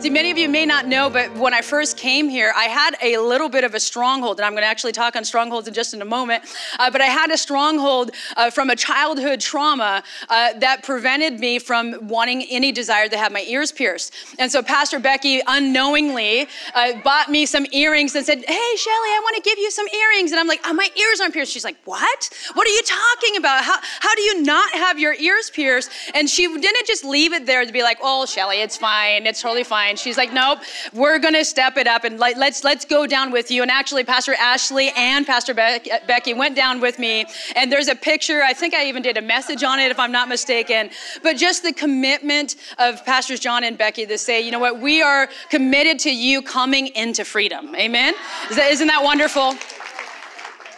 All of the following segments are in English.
See, many of you may not know, but when I first came here, I had a little bit of a stronghold, and I'm going to actually talk on strongholds in just in a moment. Uh, but I had a stronghold uh, from a childhood trauma uh, that prevented me from wanting any desire to have my ears pierced. And so Pastor Becky unknowingly uh, bought me some earrings and said, "Hey, Shelly, I want to give you some earrings." And I'm like, oh, "My ears aren't pierced." She's like, "What? What are you talking about? How how do you not have your ears pierced?" And she didn't just leave it there to be like, "Oh, Shelly, it's fine. It's totally fine." And she's like, nope, we're gonna step it up and let, let's let's go down with you. And actually, Pastor Ashley and Pastor Be- Becky went down with me. And there's a picture. I think I even did a message on it, if I'm not mistaken. But just the commitment of Pastors John and Becky to say, you know what, we are committed to you coming into freedom. Amen. Isn't that wonderful?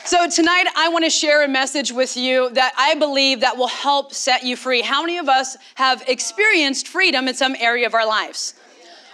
So tonight I want to share a message with you that I believe that will help set you free. How many of us have experienced freedom in some area of our lives?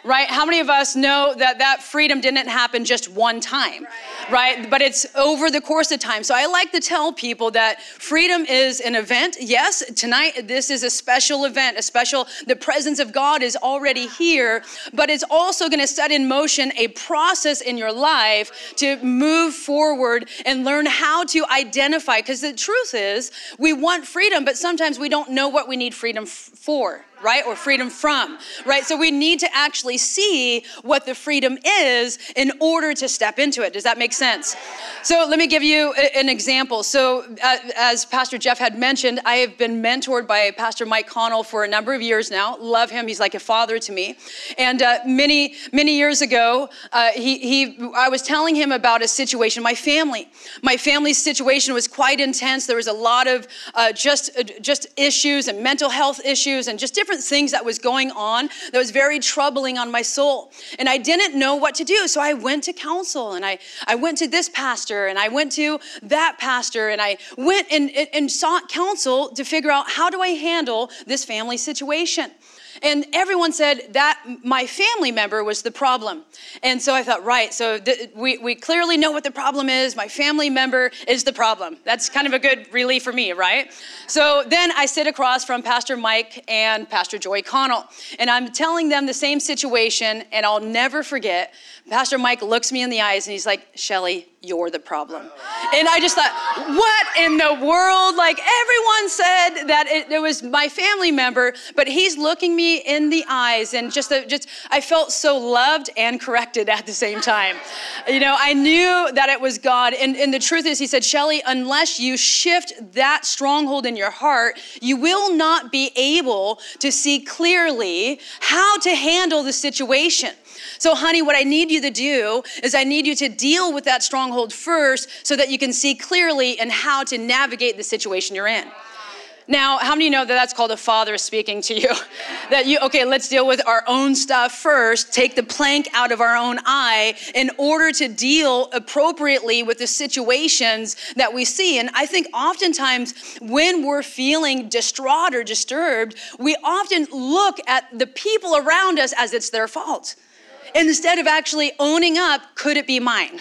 Right? How many of us know that that freedom didn't happen just one time, right? But it's over the course of time. So I like to tell people that freedom is an event. Yes, tonight this is a special event, a special, the presence of God is already here, but it's also going to set in motion a process in your life to move forward and learn how to identify. Because the truth is, we want freedom, but sometimes we don't know what we need freedom f- for right? Or freedom from, right? So we need to actually see what the freedom is in order to step into it. Does that make sense? So let me give you an example. So, uh, as Pastor Jeff had mentioned, I have been mentored by Pastor Mike Connell for a number of years now. Love him. He's like a father to me. And uh, many, many years ago, uh, he, he, I was telling him about a situation, my family. My family's situation was quite intense. There was a lot of uh, just, uh, just issues and mental health issues and just different different things that was going on that was very troubling on my soul. And I didn't know what to do. So I went to counsel and I, I went to this pastor and I went to that pastor and I went and, and sought counsel to figure out how do I handle this family situation. And everyone said that my family member was the problem. And so I thought, right, so th- we, we clearly know what the problem is. My family member is the problem. That's kind of a good relief for me, right? So then I sit across from Pastor Mike and Pastor Joy Connell, and I'm telling them the same situation, and I'll never forget. Pastor Mike looks me in the eyes and he's like, Shelly, you're the problem. And I just thought, what in the world? Like everyone said that it, it, was my family member, but he's looking me in the eyes and just, uh, just I felt so loved and corrected at the same time. You know, I knew that it was God. And, and the truth is, he said, Shelly, unless you shift that stronghold in your heart, you will not be able to see clearly how to handle the situation. So, honey, what I need you to do is I need you to deal with that stronghold first so that you can see clearly and how to navigate the situation you're in. Now, how many know that that's called a father speaking to you? that you, okay, let's deal with our own stuff first, take the plank out of our own eye in order to deal appropriately with the situations that we see. And I think oftentimes when we're feeling distraught or disturbed, we often look at the people around us as it's their fault instead of actually owning up could it be mine?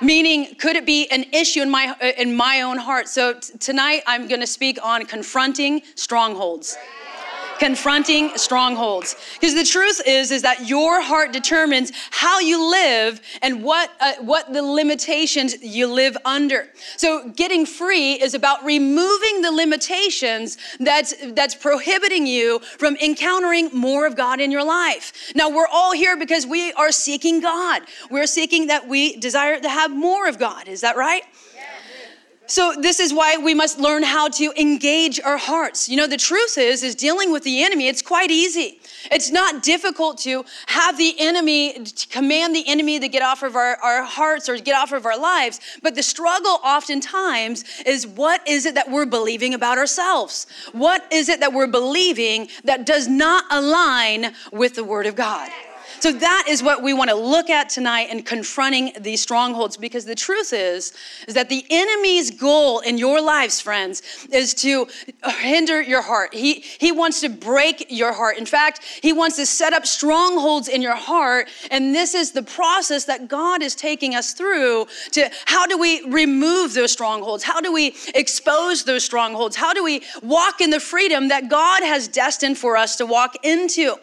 Meaning could it be an issue in my in my own heart? So t- tonight i'm going to speak on confronting strongholds confronting strongholds. Because the truth is is that your heart determines how you live and what uh, what the limitations you live under. So getting free is about removing the limitations that's that's prohibiting you from encountering more of god in your life. Now we're all here because we are seeking god. We're seeking that we desire to have more of god. Is that right so this is why we must learn how to engage our hearts. You know, the truth is, is dealing with the enemy, it's quite easy. It's not difficult to have the enemy, to command the enemy to get off of our, our hearts or get off of our lives. But the struggle oftentimes is what is it that we're believing about ourselves? What is it that we're believing that does not align with the word of God? So that is what we want to look at tonight in confronting these strongholds because the truth is is that the enemy's goal in your lives friends is to hinder your heart. He he wants to break your heart. In fact, he wants to set up strongholds in your heart and this is the process that God is taking us through to how do we remove those strongholds? How do we expose those strongholds? How do we walk in the freedom that God has destined for us to walk into?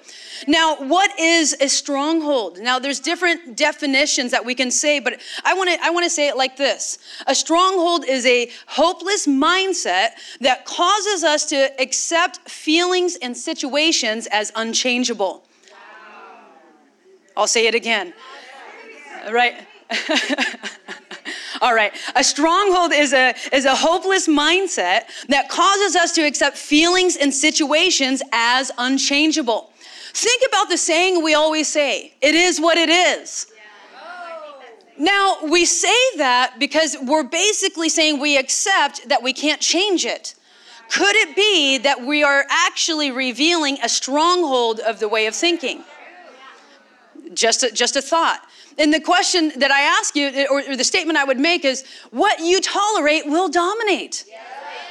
Now, what is a stronghold? Now, there's different definitions that we can say, but I want to I want to say it like this. A stronghold is a hopeless mindset that causes us to accept feelings and situations as unchangeable. I'll say it again. Right? All right. A stronghold is a, is a hopeless mindset that causes us to accept feelings and situations as unchangeable. Think about the saying we always say it is what it is. Now, we say that because we're basically saying we accept that we can't change it. Could it be that we are actually revealing a stronghold of the way of thinking? Just a, just a thought. And the question that I ask you, or, or the statement I would make is what you tolerate will dominate.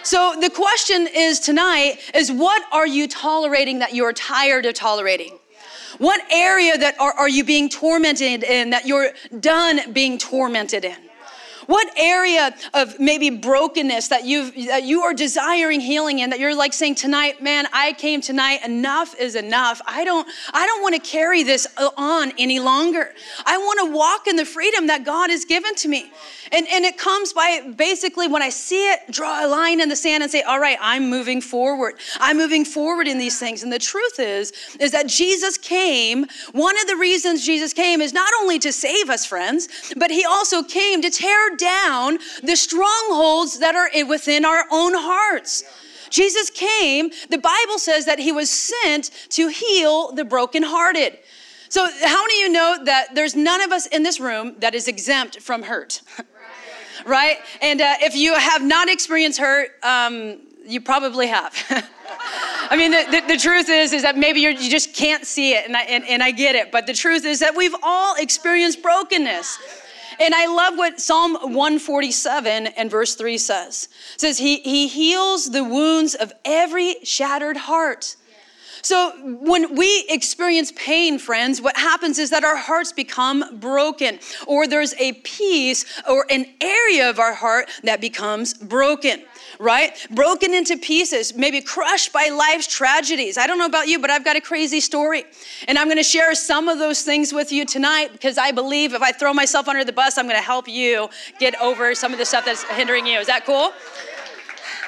So the question is tonight is what are you tolerating that you're tired of tolerating? What area that are, are you being tormented in that you're done being tormented in? What area of maybe brokenness that you that you are desiring healing in that you're like saying tonight, man, I came tonight, enough is enough. I don't I don't want to carry this uh, on any longer. I want to walk in the freedom that God has given to me. And, and it comes by basically when I see it, draw a line in the sand and say, all right, I'm moving forward. I'm moving forward in these things. And the truth is, is that Jesus came. One of the reasons Jesus came is not only to save us, friends, but he also came to tear down the strongholds that are within our own hearts. Jesus came, the Bible says that he was sent to heal the brokenhearted. So, how many of you know that there's none of us in this room that is exempt from hurt? right? And uh, if you have not experienced hurt, um, you probably have. I mean, the, the, the, truth is, is that maybe you just can't see it, and I, and, and I get it. But the truth is that we've all experienced brokenness. And I love what Psalm 147 and verse 3 says. It says, he, he heals the wounds of every shattered heart. So when we experience pain, friends, what happens is that our hearts become broken, or there's a piece or an area of our heart that becomes broken right? Broken into pieces, maybe crushed by life's tragedies. I don't know about you, but I've got a crazy story. And I'm going to share some of those things with you tonight because I believe if I throw myself under the bus, I'm going to help you get over some of the stuff that's hindering you. Is that cool?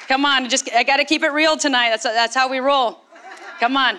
Come on, just I got to keep it real tonight. That's that's how we roll. Come on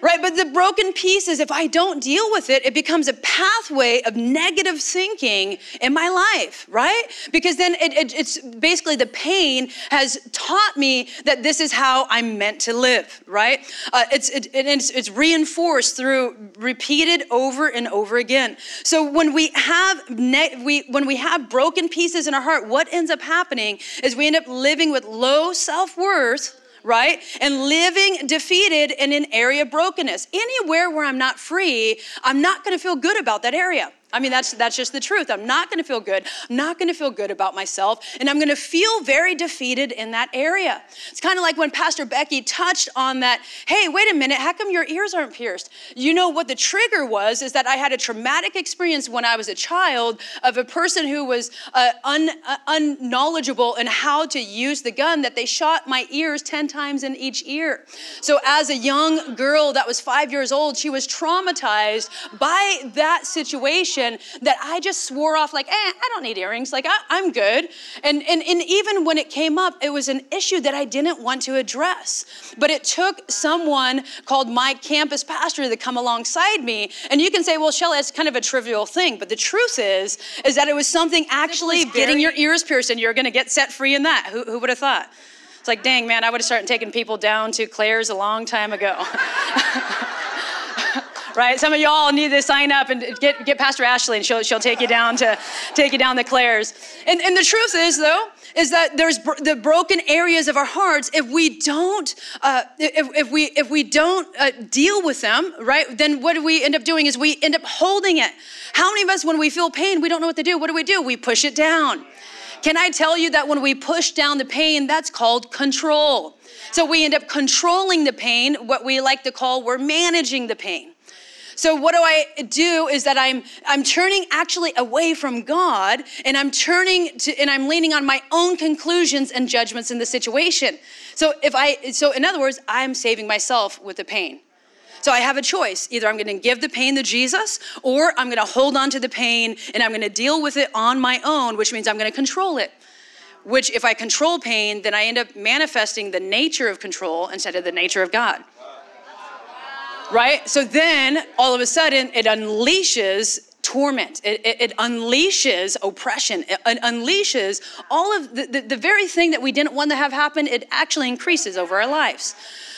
right? But the broken pieces, if I don't deal with it, it becomes a pathway of negative thinking in my life, right? Because then it, it, it's basically the pain has taught me that this is how I'm meant to live, right? Uh, it's, it, it's, it's reinforced through repeated over and over again. So when we have ne- we when we have broken pieces in our heart, what ends up happening is we end up living with low self worth right? And living defeated in an area of brokenness. Anywhere where I'm not free, I'm not gonna feel good about that area. I mean, that's, that's just the truth. I'm not gonna feel good. I'm not gonna feel good about myself, and I'm gonna feel very defeated in that area. It's kind of like when Pastor Becky touched on that hey, wait a minute, how come your ears aren't pierced? You know what the trigger was is that I had a traumatic experience when I was a child of a person who was uh, un, uh, unknowledgeable in how to use the gun that they shot my ears 10 times in each ear. So, as a young girl that was five years old, she was traumatized by that situation that I just swore off, like, eh, I don't need earrings. Like, I, am good. And, and, and even when it came up, it was an issue that I didn't want to address. But it took someone called my campus pastor to come alongside me. And you can say, well, Shelly, it's kind of a trivial thing. But the truth is, is that it was something actually was getting your ears pierced and you're going to get set free in that. Who, who would have thought? It's like, dang, man, I would have started taking people down to Claire's a long time ago. right? Some of y'all need to sign up and get, get Pastor Ashley and she'll, she'll take you down to take you down the Claires. And, and the truth is though, is that there's bro- the broken areas of our hearts. If we don't, uh, if, if we if we don't uh, deal with them, right? Then what do we end up doing? Is we end up holding it. How many of us, when we feel pain, we don't know what to do? What do we do? We push it down. Can I tell you that when we push down the pain, that's called control. So we end up controlling the pain, what we like to call we're managing the pain. So what do I do is that I'm I'm turning actually away from God and I'm turning to and I'm leaning on my own conclusions and judgments in the situation. So if I so in other words, I'm saving myself with the pain. So I have a choice. Either I'm going to give the pain to Jesus or I'm going to hold on to the pain and I'm going to deal with it on my own, which means I'm going to control it. Which, if I control pain, then I end up manifesting the nature of control instead of the nature of God. Right? So then all of a sudden it unleashes torment. It, it, it, unleashes oppression. It, unleashes all of the, the, the, very thing that we didn't want to have happen, it actually increases over our lives.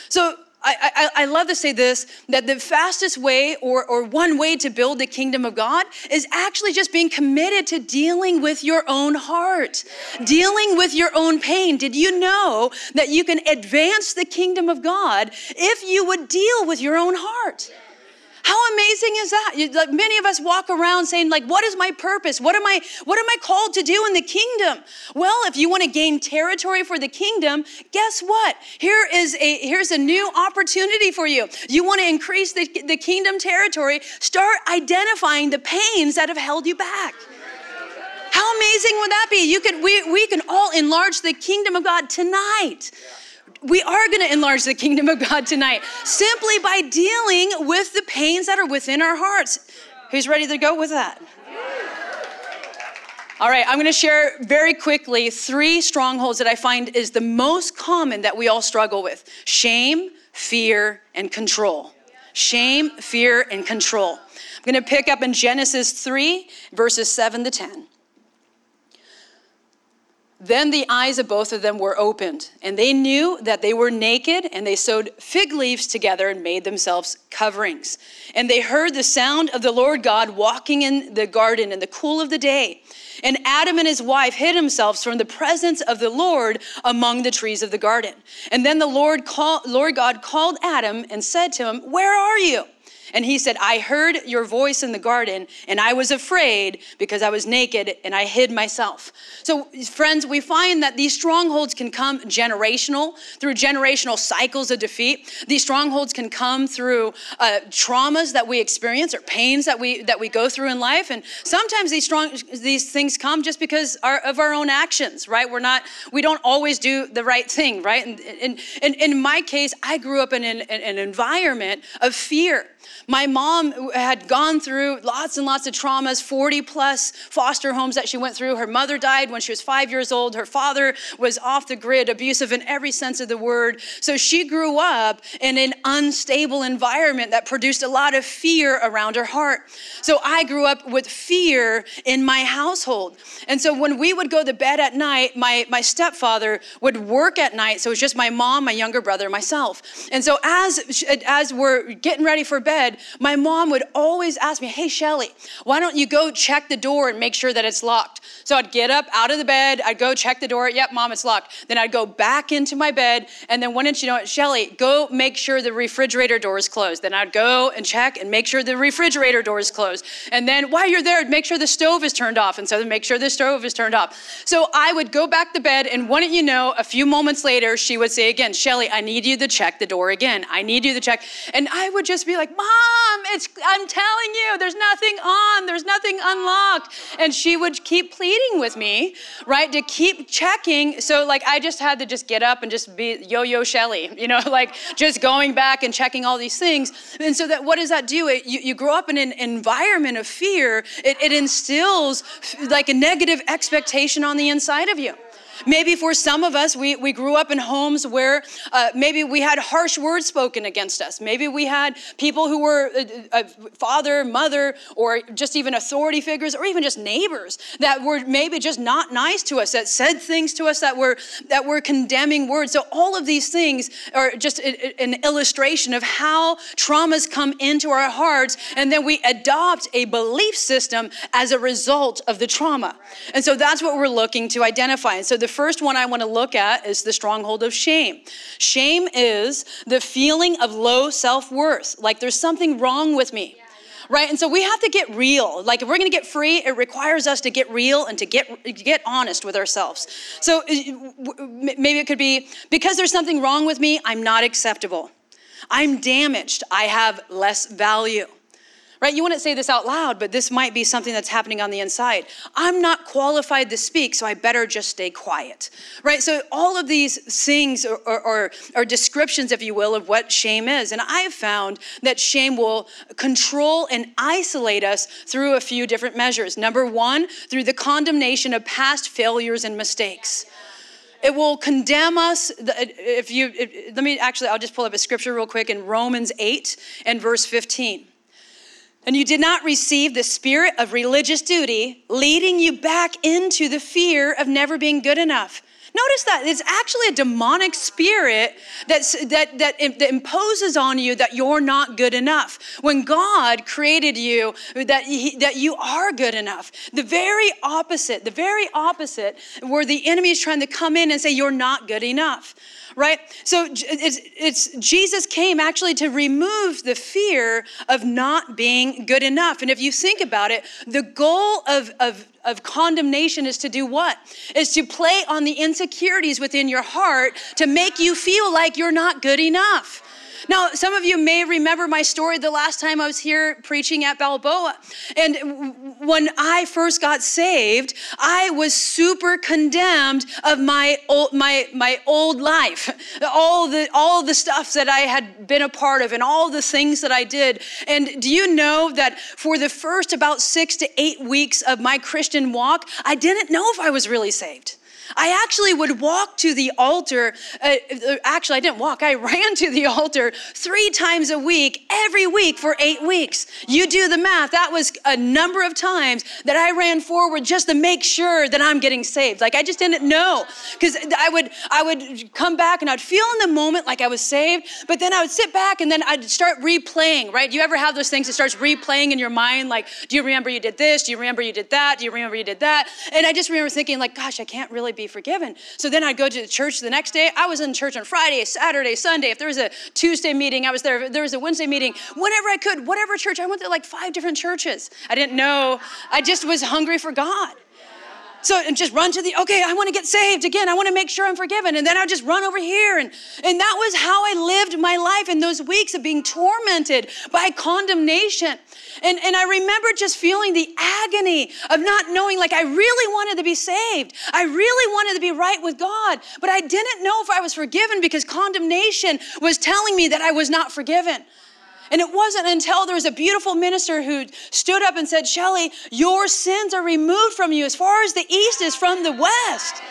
So I, I, I, love to say this that the fastest way or, or one way to build the kingdom of God is actually just being committed to dealing with your own heart, dealing with your own pain. Did you know that you can advance the kingdom of God if you would deal with your own heart? How amazing is that? You, like, many of us walk around saying, like, what is my purpose? What am I, what am I called to do in the kingdom? Well, if you want to gain territory for the kingdom, guess what? Here is a here's a new opportunity for you. You want to increase the, the kingdom territory, start identifying the pains that have held you back. How amazing would that be? You could we we can all enlarge the kingdom of God tonight. Yeah we are going to enlarge the kingdom of God tonight simply by dealing with the pains that are within our hearts. Who's ready to go with that? All right, I'm going to share very quickly three strongholds that I find is the most common that we all struggle with shame, fear, and control. Shame, fear, and control. I'm going to pick up in Genesis 3, verses 7 to 10. Then the eyes of both of them were opened, and they knew that they were naked, and they sewed fig leaves together and made themselves coverings. And they heard the sound of the Lord God walking in the garden in the cool of the day. And Adam and his wife hid themselves from the presence of the Lord among the trees of the garden. And then the Lord, call, Lord God called Adam and said to him, Where are you? And he said, I heard your voice in the garden, and I was afraid because I was naked and I hid myself. So, friends, we find that these strongholds can come generational, through generational cycles of defeat. These strongholds can come through uh, traumas that we experience or pains that we that we go through in life. And sometimes these strong these things come just because our, of our own actions, right? We're not, we don't always do the right thing, right? And, and, and in my case, I grew up in an, an environment of fear. My mom had gone through lots and lots of traumas, 40 plus foster homes that she went through. Her mother died when she was five years old. Her father was off the grid, abusive in every sense of the word. So she grew up in an unstable environment that produced a lot of fear around her heart. So I grew up with fear in my household. And so when we would go to bed at night, my, my stepfather would work at night. So it was just my mom, my younger brother, myself. And so as, as we're getting ready for bed, bed, my mom would always ask me, Hey, Shelly, why don't you go check the door and make sure that it's locked? So I'd get up out of the bed, I'd go check the door. Yep, mom, it's locked. Then I'd go back into my bed, and then wouldn't you know it, Shelly, go make sure the refrigerator door is closed. Then I'd go and check and make sure the refrigerator door is closed. And then while you're there, make sure the stove is turned off. And so then make sure the stove is turned off. So I would go back to bed, and wouldn't you know, a few moments later, she would say again, Shelly, I need you to check the door again. I need you to check. And I would just be like, Mom, it's, I'm telling you, there's nothing on, there's nothing unlocked. And she would keep pleading with me, right, to keep checking. So, like, I just had to just get up and just be yo yo Shelly, you know, like just going back and checking all these things. And so, that what does that do? It, you, you grow up in an environment of fear, it, it instills like a negative expectation on the inside of you. Maybe for some of us, we, we grew up in homes where uh, maybe we had harsh words spoken against us. Maybe we had people who were a, uh, a uh, father, mother, or just even authority figures, or even just neighbors that were maybe just not nice to us, that said things to us that were that were condemning words. So all of these things are just a, an illustration of how traumas come into our hearts, and then we adopt a belief system as a result of the trauma. And so that's what we're looking to identify. And so the first one I want to look at is the stronghold of shame. Shame is the feeling of low self worth, like there's something wrong with me. Right? And so we have to get real. Like if we're going to get free, it requires us to get real and to get get honest with ourselves. So uh, maybe it could be because there's something wrong with me, I'm not acceptable. I'm damaged. I have less value right? You wouldn't say this out loud, but this might be something that's happening on the inside. I'm not qualified to speak, so I better just stay quiet, right? So all of these things or, or, or descriptions, if you will, of what shame is. And I've found that shame will control and isolate us through a few different measures. Number one, through the condemnation of past failures and mistakes it will condemn us if you if, let me actually i'll just pull up a scripture real quick in romans 8 and verse 15 and you did not receive the spirit of religious duty, leading you back into the fear of never being good enough. Notice that it's actually a demonic spirit that's, that, that, that imposes on you that you're not good enough. When God created you, that, he, that you are good enough. The very opposite, the very opposite, where the enemy is trying to come in and say, You're not good enough right? So it's, it's Jesus came actually to remove the fear of not being good enough. And if you think about it, the goal of, of of condemnation is to do what? Is to play on the insecurities within your heart to make you feel like you're not good enough. Now, some of you may remember my story the last time I was here preaching at Balboa. And when I first got saved, I was super condemned of my old, my, my old life, all the, all the stuff that I had been a part of and all the things that I did. And do you know that for the first about six to eight weeks of my Christian walk, I didn't know if I was really saved. I actually would walk to the altar. Uh, uh, actually, I didn't walk, I ran to the altar three times a week, every week for eight weeks. You do the math. That was a number of times that I ran forward just to make sure that I'm getting saved. Like I just didn't know. Because I would I would come back and I'd feel in the moment like I was saved, but then I would sit back and then I'd start replaying, right? Do you ever have those things that starts replaying in your mind? Like, do you remember you did this? Do you remember you did that? Do you remember you did that? And I just remember thinking, like, gosh, I can't really be forgiven. So then I'd go to the church the next day. I was in church on Friday, Saturday, Sunday. If there was a Tuesday meeting, I was there. If there was a Wednesday meeting, whenever I could, whatever church. I went to like five different churches. I didn't know. I just was hungry for God. So and just run to the, okay, I want to get saved again. I want to make sure I'm forgiven. And then I just run over here. And, and that was how I lived my life in those weeks of being tormented by condemnation. And, and I remember just feeling the agony of not knowing, like, I really wanted to be saved. I really wanted to be right with God, but I didn't know if I was forgiven because condemnation was telling me that I was not forgiven. And it wasn't until there was a beautiful minister who stood up and said, Shelly, your sins are removed from you as far as the east is from the west.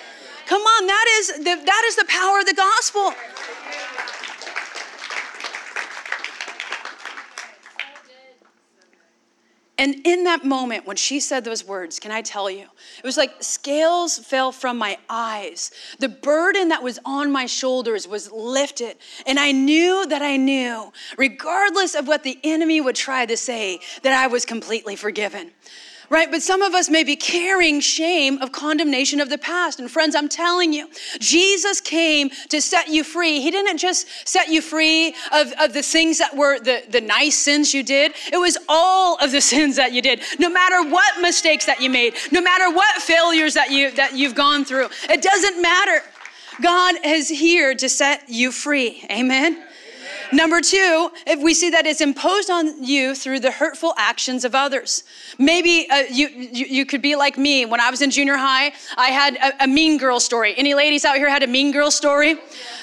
Come on, that is the, that is the power of the gospel. And in that moment, when she said those words, can I tell you, it was like scales fell from my eyes. The burden that was on my shoulders was lifted. And I knew that I knew, regardless of what the enemy would try to say, that I was completely forgiven right? But some of us may be carrying shame of condemnation of the past. And friends, I'm telling you, Jesus came to set you free. He didn't just set you free of, of the things that were the, the nice sins you did, it was all of the sins that you did. No matter what mistakes that you made, no matter what failures that, you, that you've gone through, it doesn't matter. God is here to set you free. Amen. Number two, if we see that it's imposed on you through the hurtful actions of others. Maybe uh, you, you, you could be like me. When I was in junior high, I had a, a mean girl story. Any ladies out here had a mean girl story?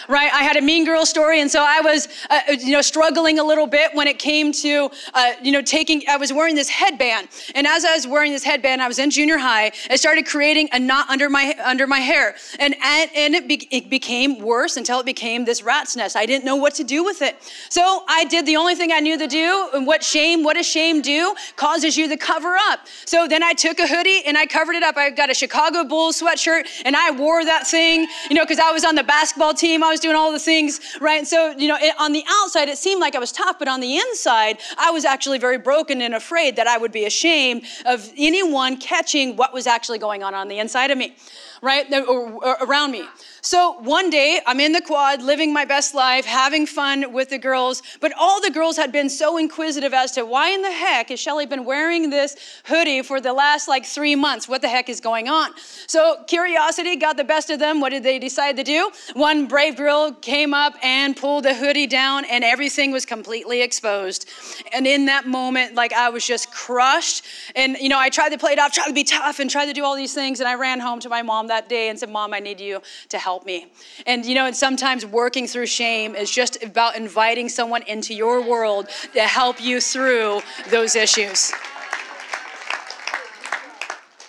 Right? I had a mean girl story, and so I was, uh, you know, struggling a little bit when it came to, uh, you know, taking. I was wearing this headband, and as I was wearing this headband, I was in junior high. I started creating a knot under my under my hair, and and, and it, be, it became worse until it became this rat's nest. I didn't know what to do with it, so I did the only thing I knew to do. And what shame? What does shame do? Causes you to cover up. So then I took a hoodie and I covered it up. I got a Chicago Bulls sweatshirt, and I wore that thing, you know, because I was on the basketball team. I was was doing all the things, right? And so, you know, it, on the outside, it seemed like I was tough, but on the inside, I was actually very broken and afraid that I would be ashamed of anyone catching what was actually going on on the inside of me, right? Or, or around me. So one day, I'm in the quad, living my best life, having fun with the girls, but all the girls had been so inquisitive as to why in the heck has Shelly been wearing this hoodie for the last like three months? What the heck is going on? So curiosity got the best of them. What did they decide to do? One brave girl came up and pulled the hoodie down, and everything was completely exposed. And in that moment, like I was just crushed. And, you know, I tried to play it off, tried to be tough, and tried to do all these things. And I ran home to my mom that day and said, Mom, I need you to help me. And you know, and sometimes working through shame is just about inviting someone into your world to help you through those issues.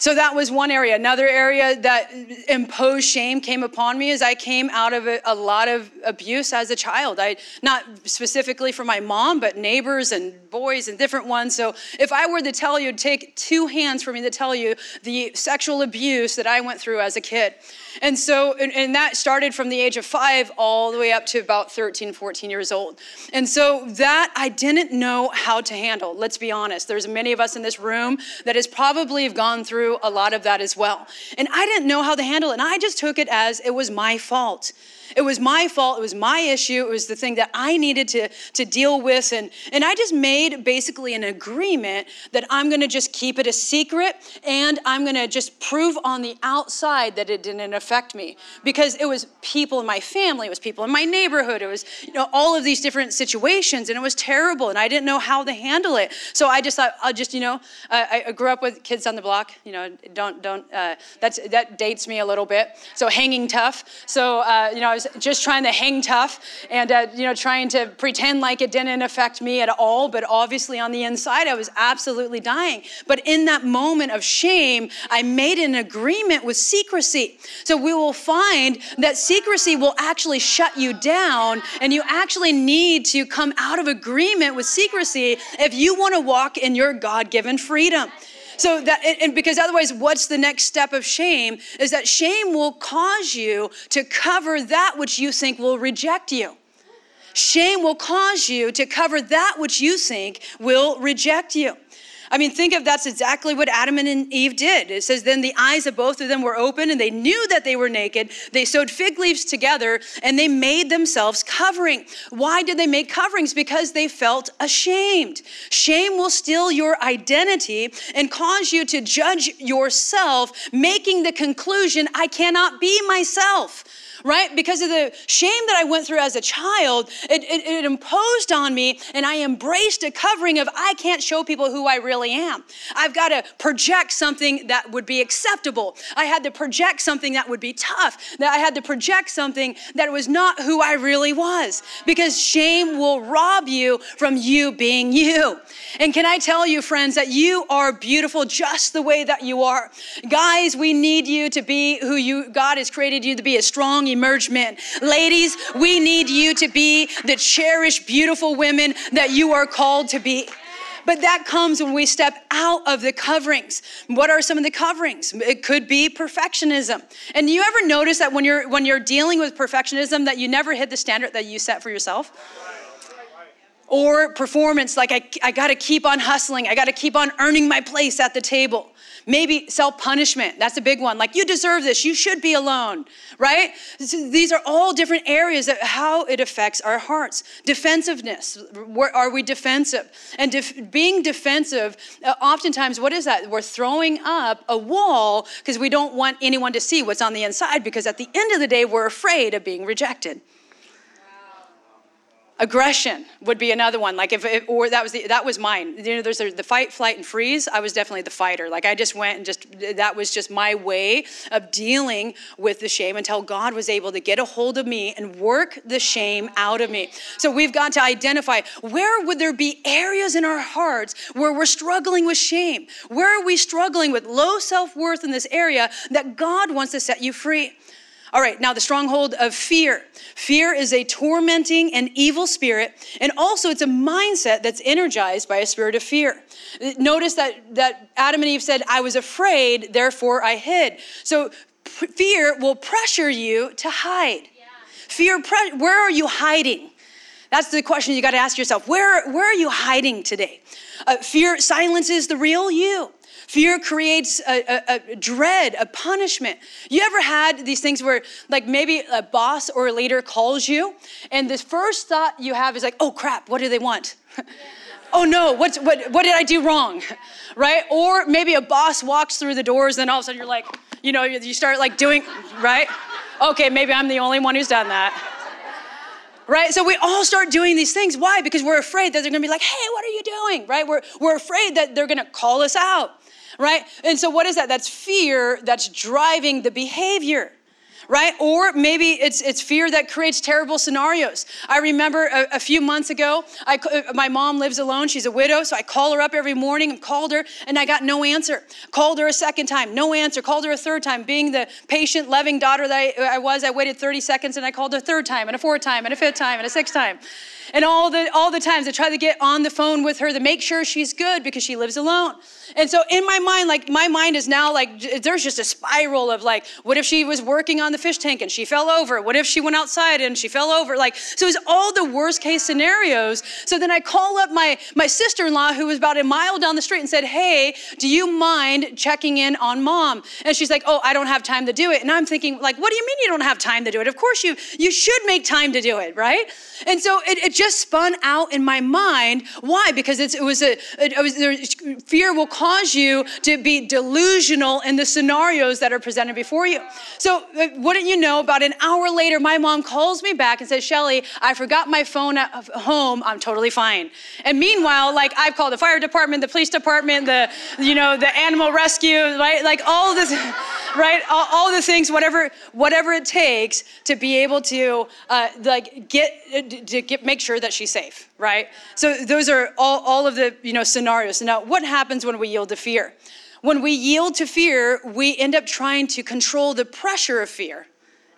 So that was one area. Another area that imposed shame came upon me as I came out of a, a, lot of abuse as a child. I not specifically from my mom, but neighbors and boys and different ones. So if I were to tell you, take two hands for me to tell you the sexual abuse that I went through as a kid. And so, and, and, that started from the age of five all the way up to about 13, 14 years old. And so that I didn't know how to handle. Let's be honest. There's many of us in this room that has probably have gone through a lot of that as well. And I didn't know how to handle it. And I just took it as it was my fault. It was my fault. It was my issue. It was the thing that I needed to, to deal with. And, and I just made basically an agreement that I'm going to just keep it a secret and I'm going to just prove on the outside that it didn't affect me because it was people in my family, it was people in my neighborhood, it was, you know, all of these different situations and it was terrible and I didn't know how to handle it. So I just thought, I'll just, you know, I, I grew up with kids on the block, you know, don't, don't, uh, that's, that dates me a little bit. So hanging tough. So, uh, you know, I was just trying to hang tough and, uh, you know, trying to pretend like it didn't affect me at all. But obviously, on the inside, I was absolutely dying. But in that moment of shame, I made an agreement with secrecy. So we will find that secrecy will actually shut you down, and you actually need to come out of agreement with secrecy if you want to walk in your God given freedom. So that, and because otherwise, what's the next step of shame? Is that shame will cause you to cover that which you think will reject you. Shame will cause you to cover that which you think will reject you. I mean, think of that's exactly what Adam and Eve did. It says, Then the eyes of both of them were open, and they knew that they were naked. They sewed fig leaves together, and they made themselves covering. Why did they make coverings? Because they felt ashamed. Shame will steal your identity and cause you to judge yourself, making the conclusion, I cannot be myself right? Because of the shame that I went through as a child, it, it, it, imposed on me, and I embraced a covering of I can't show people who I really am. I've got to project something that would be acceptable. I had to project something that would be tough. That I had to project something that was not who I really was. Because shame will rob you from you being you. And can I tell you, friends, that you are beautiful just the way that you are. Guys, we need you to be who you God has created you to be a strong, emerged men. Ladies, we need you to be the cherished, beautiful women that you are called to be. But that comes when we step out of the coverings. What are some of the coverings? It could be perfectionism. And you ever notice that when you're when you're dealing with perfectionism that you never hit the standard that you set for yourself? Or performance, like I, I gotta keep on hustling, I gotta keep on earning my place at the table. Maybe self punishment, that's a big one. Like, you deserve this, you should be alone, right? These are all different areas of how it affects our hearts. Defensiveness, are we defensive? And def- being defensive, uh, oftentimes, what is that? We're throwing up a wall because we don't want anyone to see what's on the inside because at the end of the day, we're afraid of being rejected. Aggression would be another one. Like if it, or that was the, that was mine. You know there's the fight flight and freeze. I was definitely the fighter. Like i just went and just that was just my way of dealing with the shame until god was able to get a hold of me and work the shame out of me. So we've got to identify where would there be areas in our hearts where we're struggling with shame? Where are we struggling with low self-worth in this area that god wants to set you free all right, now the stronghold of fear. Fear is a tormenting and evil spirit, and also it's a mindset that's energized by a spirit of fear. Notice that, that Adam and Eve said, I was afraid, therefore I hid. So fear will pressure you to hide. Yeah. Fear, pre- where are you hiding? That's the question you got to ask yourself. Where, where are you hiding today? Uh, fear silences the real you. Fear creates a, a, a, dread, a punishment. You ever had these things where, like, maybe a boss or a leader calls you, and the first thought you have is like, oh crap, what do they want? oh no, what's, what, what did I do wrong? right? Or maybe a boss walks through the doors, and all of a sudden you're like, you know, you start like doing, right? Okay, maybe I'm the only one who's done that right? So we all start doing these things. Why? Because we're afraid that they're gonna be like, hey, what are you doing, right? We're, we're afraid that they're gonna call us out right? And so, what is that? That's fear that's driving the behavior right? Or maybe it's, it's fear that creates terrible scenarios. I remember a, a few months ago, I, uh, my mom lives alone. She's a widow, so I call her up every morning and called her, and I got no answer. Called her a second time, no answer. Called her a third time. Being the patient, loving daughter that I, I was, I waited 30 seconds and I called her a third time, and a fourth time, and a fifth time, and a sixth time. And all the, all the times I try to get on the phone with her to make sure she's good because she lives alone. And so in my mind, like my mind is now like, there's just a spiral of like, what if she was working on the fish tank and she fell over? What if she went outside and she fell over? Like, so it's all the worst case scenarios. So then I call up my, my sister-in-law who was about a mile down the street and said, hey, do you mind checking in on mom? And she's like, oh, I don't have time to do it. And I'm thinking like, what do you mean you don't have time to do it? Of course you, you should make time to do it, right? And so it, it just spun out in my mind. Why? Because it was a, it was, there, fear will cause you to be delusional in the scenarios that are presented before you. So, uh, wouldn't you know, about an hour later, my mom calls me back and says, Shelly, I forgot my phone at home. I'm totally fine. And meanwhile, like I've called the fire department, the police department, the, you know, the animal rescue, right? Like all this, right? All, all the things, whatever, whatever it takes to be able to, uh, like, get, to get, make sure that she's safe, right? So those are all, all of the, you know, scenarios. Now, what happens when we yield to fear? When we yield to fear, we end up trying to control the pressure of fear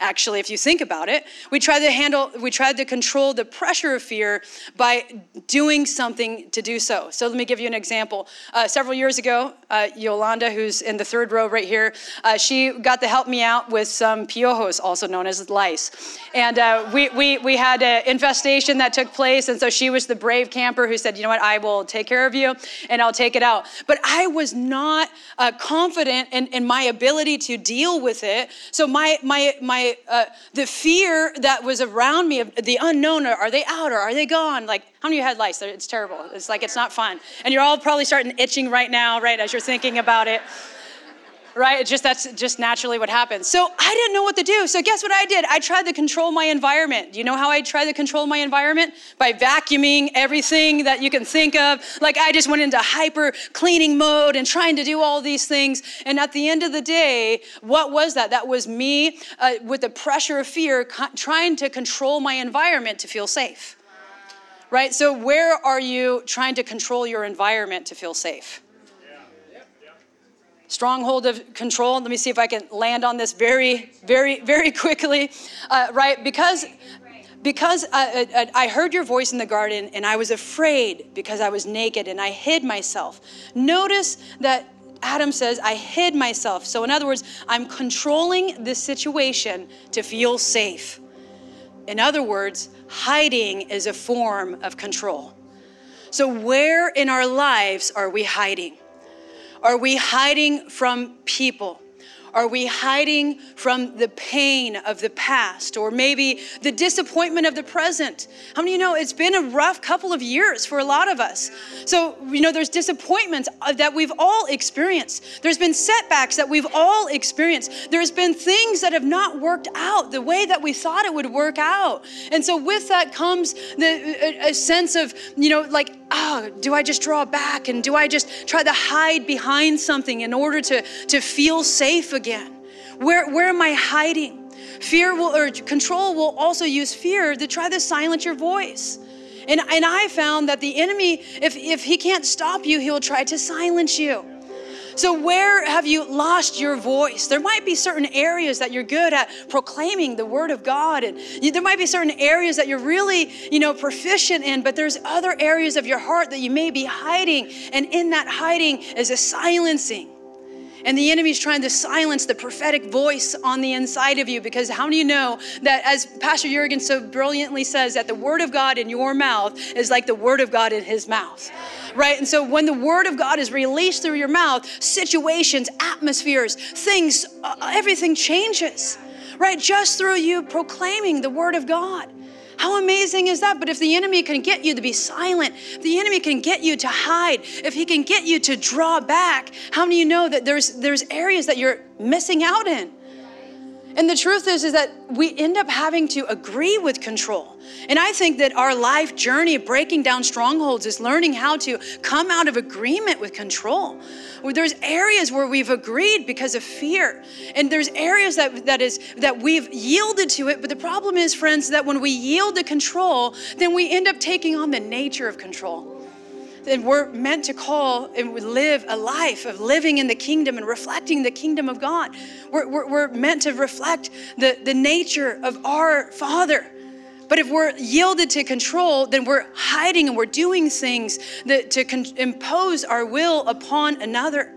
actually if you think about it we tried to handle we tried to control the pressure of fear by doing something to do so. So let me give you an example. Uh, several years ago uh, yolanda who's in the third row right here uh, she got to help me out with some piojos also known as lice. And uh, we, we, we had an infestation that took place and so she was the brave camper who said you know what? I will take care of you and i'll take it out. But i was not uh, confident in, in my ability to deal with it. So my my my uh, the fear that was around me of the unknown are they out or are they gone? Like how many of you had lice? It's terrible. It's like it's not fun. And you're all probably starting itching right now right as you're thinking about it right? It's just that's just naturally what happens. So I didn't know what to do. So guess what I did? I tried to control my environment. Do you know how I tried to control my environment? By vacuuming everything that you can think of. Like I just went into hyper cleaning mode and trying to do all these things. And at the end of the day, what was that? That was me uh, with the pressure of fear co- trying to control my environment to feel safe. Right? So where are you trying to control your environment to feel safe? Stronghold of control. Let me see if I can land on this very, very, very quickly. Uh, right? Because because I, uh, I, heard your voice in the garden and I was afraid because I was naked and I hid myself. Notice that Adam says, I hid myself. So, in other words, I'm controlling this situation to feel safe. In other words, hiding is a form of control. So, where in our lives are we hiding? Are we hiding from people? Are we hiding from the pain of the past or maybe the disappointment of the present? How many of you know it's been a rough couple of years for a lot of us? So, you know, there's disappointments uh, that we've all experienced. There's been setbacks that we've all experienced. There's been things that have not worked out the way that we thought it would work out. And so, with that comes the, uh, a, a sense of, you know, like, oh, do I just draw back and do I just try to hide behind something in order to, to feel safe again? Where, where am I hiding? Fear will, or control will also use fear to try to silence your voice. And, and I found that the enemy, if, if he can't stop you, he'll try to silence you. So, where have you lost your voice? There might be certain areas that you're good at proclaiming the word of God, and there might be certain areas that you're really, you know, proficient in, but there's other areas of your heart that you may be hiding, and in that hiding is a silencing. And the enemy is trying to silence the prophetic voice on the inside of you because how do you know that, as Pastor Jurgen so brilliantly says, that the word of God in your mouth is like the word of God in his mouth? Right? And so when the word of God is released through your mouth, situations, atmospheres, things, uh, everything changes. Right? Just through you proclaiming the word of God. How amazing is that? But if the enemy can get you to be silent, the enemy can get you to hide, if he can get you to draw back, how many of you know that there's there's areas that you're missing out in? And the truth is, is that we end up having to agree with control. And I think that our life journey of breaking down strongholds is learning how to come out of agreement with control. There's areas where we've agreed because of fear. And there's areas that, that is that we've yielded to it. But the problem is, friends, that when we yield to control, then we end up taking on the nature of control and we're meant to call and live a life of living in the kingdom and reflecting the kingdom of God. We're, we're, we're meant to reflect the, the nature of our Father. But if we're yielded to control, then we're hiding and we're doing things that, to con- impose our will upon another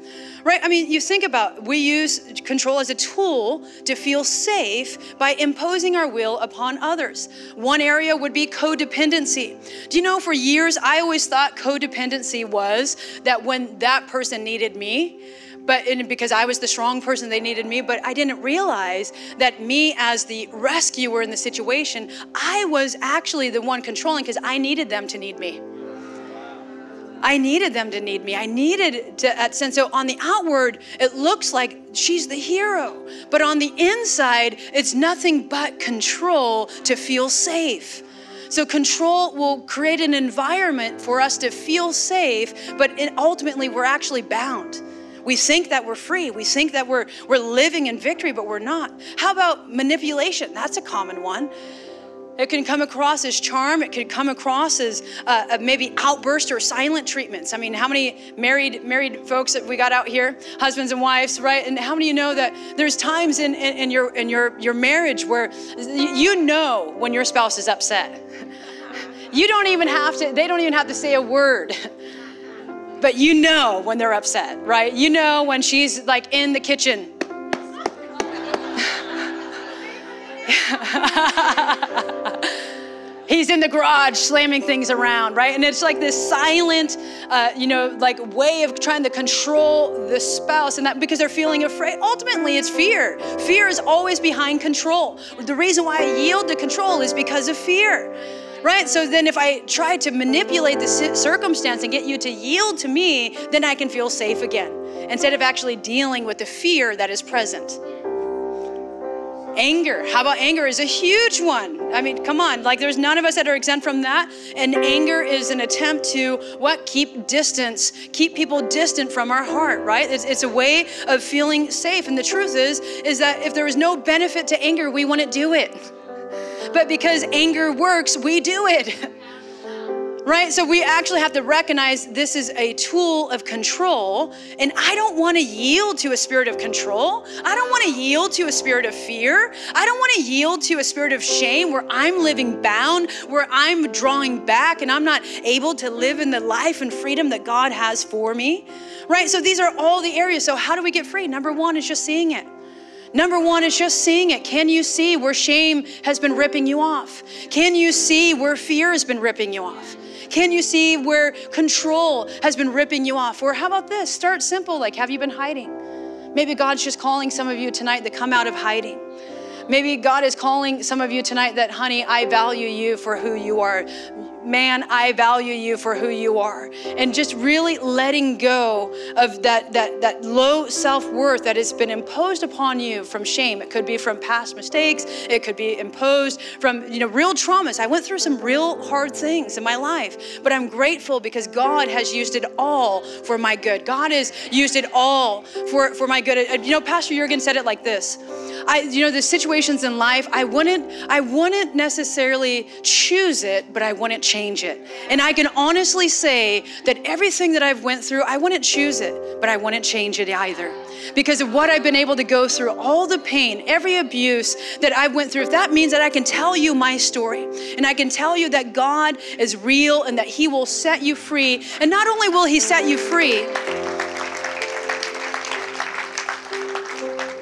right? I mean, you think about we use control as a tool to feel safe by imposing our will upon others. One area would be codependency. Do you know for years I always thought codependency was that when that person needed me, but because I was the strong person they needed me, but I didn't realize that me as the rescuer in the situation, I was actually the one controlling because I needed them to need me. I needed them to need me. I needed to uh, sense. So on the outward, it looks like she's the hero. But on the inside, it's nothing but control to feel safe. So control will create an environment for us to feel safe, but ultimately we're actually bound. We think that we're free. We think that we're, we're living in victory, but we're not. How about manipulation? That's a common one. It can come across as charm. It can come across as uh, maybe outburst or silent treatments. I mean, how many married married folks that we got out here, husbands and wives, right? And how many of you know that there's times in, in, in your in your your marriage where you know when your spouse is upset. You don't even have to. They don't even have to say a word. But you know when they're upset, right? You know when she's like in the kitchen He's in the garage slamming things around, right? And it's like this silent, uh, you know, like way of trying to control the spouse, and that because they're feeling afraid. Ultimately, it's fear. Fear is always behind control. The reason why I yield to control is because of fear right? So then if I try to manipulate the circumstance and get you to yield to me, then I can feel safe again instead of actually dealing with the fear that is present. Anger. How about anger is a huge one. I mean, come on, like there's none of us that are exempt from that. And anger is an attempt to what? Keep distance, keep people distant from our heart, right? It's, it's a way of feeling safe. And the truth is, is that if there is no benefit to anger, we wouldn't do it. But because anger works, we do it. right? So we actually have to recognize this is a tool of control, and I don't want to yield to a spirit of control. I don't want to yield to a spirit of fear. I don't want to yield to a spirit of shame where I'm living bound, where I'm drawing back, and I'm not able to live in the life and freedom that God has for me, right? So these are all the areas. So, how do we get free? Number one is just seeing it. Number one is just seeing it. Can you see where shame has been ripping you off? Can you see where fear has been ripping you off? Can you see where control has been ripping you off? Or how about this? Start simple, like, have you been hiding? Maybe God's just calling some of you tonight to come out of hiding. Maybe God is calling some of you tonight that, honey, I value you for who you are man, I value you for who you are. And just really letting go of that, that, that low self worth that has been imposed upon you from shame. It could be from past mistakes, it could be imposed from you know, real traumas. I went through some real hard things in my life, but I'm grateful because God has used it all for my good. God has used it all for, for my good. You know, Pastor Jurgen said it like this. I, you know, the situations in life, I wouldn't, I wouldn't necessarily choose it, but I wouldn't change it. And I can honestly say that everything that I've went through, I wouldn't choose it, but I wouldn't change it either. Because of what I've been able to go through, all the pain, every abuse that I've went through, if that means that I can tell you my story and I can tell you that God is real and that He will set you free. And not only will He set you free,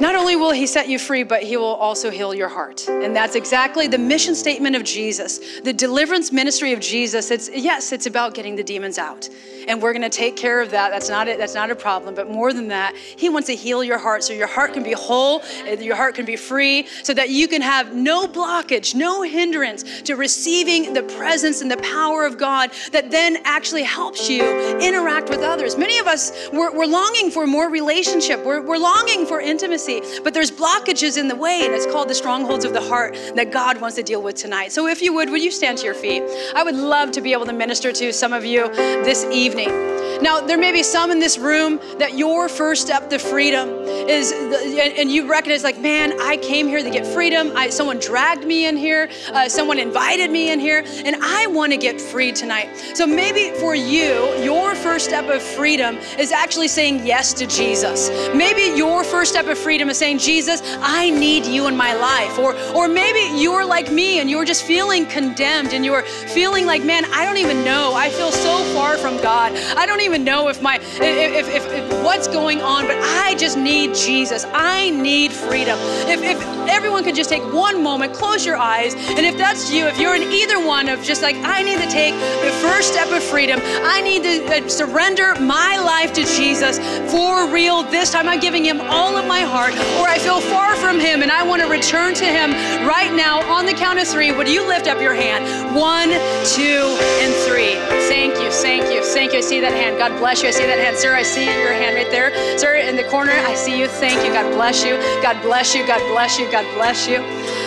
Not only will he set you free, but he will also heal your heart. And that's exactly the mission statement of Jesus, the deliverance ministry of Jesus. It's yes, it's about getting the demons out and we're going to take care of that. That's not it. That's not a problem. But more than that, He wants to heal your heart so your heart can be whole, uh, your heart can be free, so that you can have no blockage, no hindrance to receiving the presence and the power of God that then actually helps you interact with others. Many of us, we're, we're longing for more relationship, we're, we're longing for intimacy, but there's blockages in the way, and it's called the strongholds of the heart that God wants to deal with tonight. So if you would, would you stand to your feet? I would love to be able to minister to some of you this evening evening. Now, there may be some in this room that your first step to freedom is, and you recognize, like, man, I came here to get freedom. I, someone dragged me in here, uh, someone invited me in here, and I want to get free tonight. So maybe for you, your first step of freedom is actually saying yes to Jesus. Maybe your first step of freedom is saying, Jesus, I need you in my life. Or, or maybe you're like me and you're just feeling condemned and you're feeling like, man, I don't even know. I feel so far from God. I don't even know if my if, if what's going on, but I just need Jesus. I need freedom. If, if everyone could just take one moment, close your eyes, and if that's you, if you're in either one of just like I need to take the first step of freedom, I need to uh, surrender my life to Jesus for real. This time I'm giving him all of my heart, or I feel far from him and I want to return to him right now on the count of three. Would you lift up your hand? One, two, and three. Thank you, thank you, thank you. I see that hand. God bless you. I see that hand. Sir, I see your hand right there. Sir, in the corner, I see you. Thank you. God bless you. God bless you. God bless you. God bless you.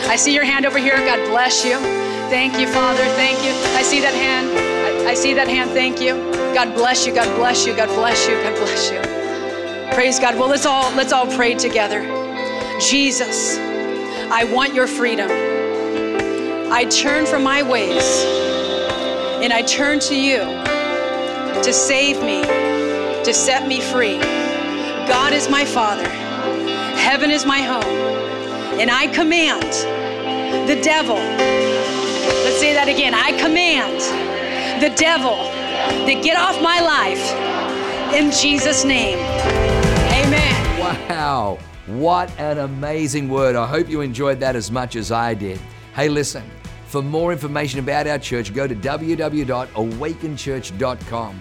I see your hand over here. God bless you. Thank you, Father. Thank you. I see that hand. I, I see that hand. Thank you. God bless you. God bless you. God bless you. God bless you. Praise God. Well, let's all let's all pray together. Jesus, I want your freedom. I turn from my ways and I turn to you to save me, to set me free. God is my Father, heaven is my home, and I command the devil, let's say that again I command the devil to get off my life in Jesus' name. Amen. Wow. What an amazing word. I hope you enjoyed that as much as I did. Hey, listen, for more information about our church, go to www.awakenchurch.com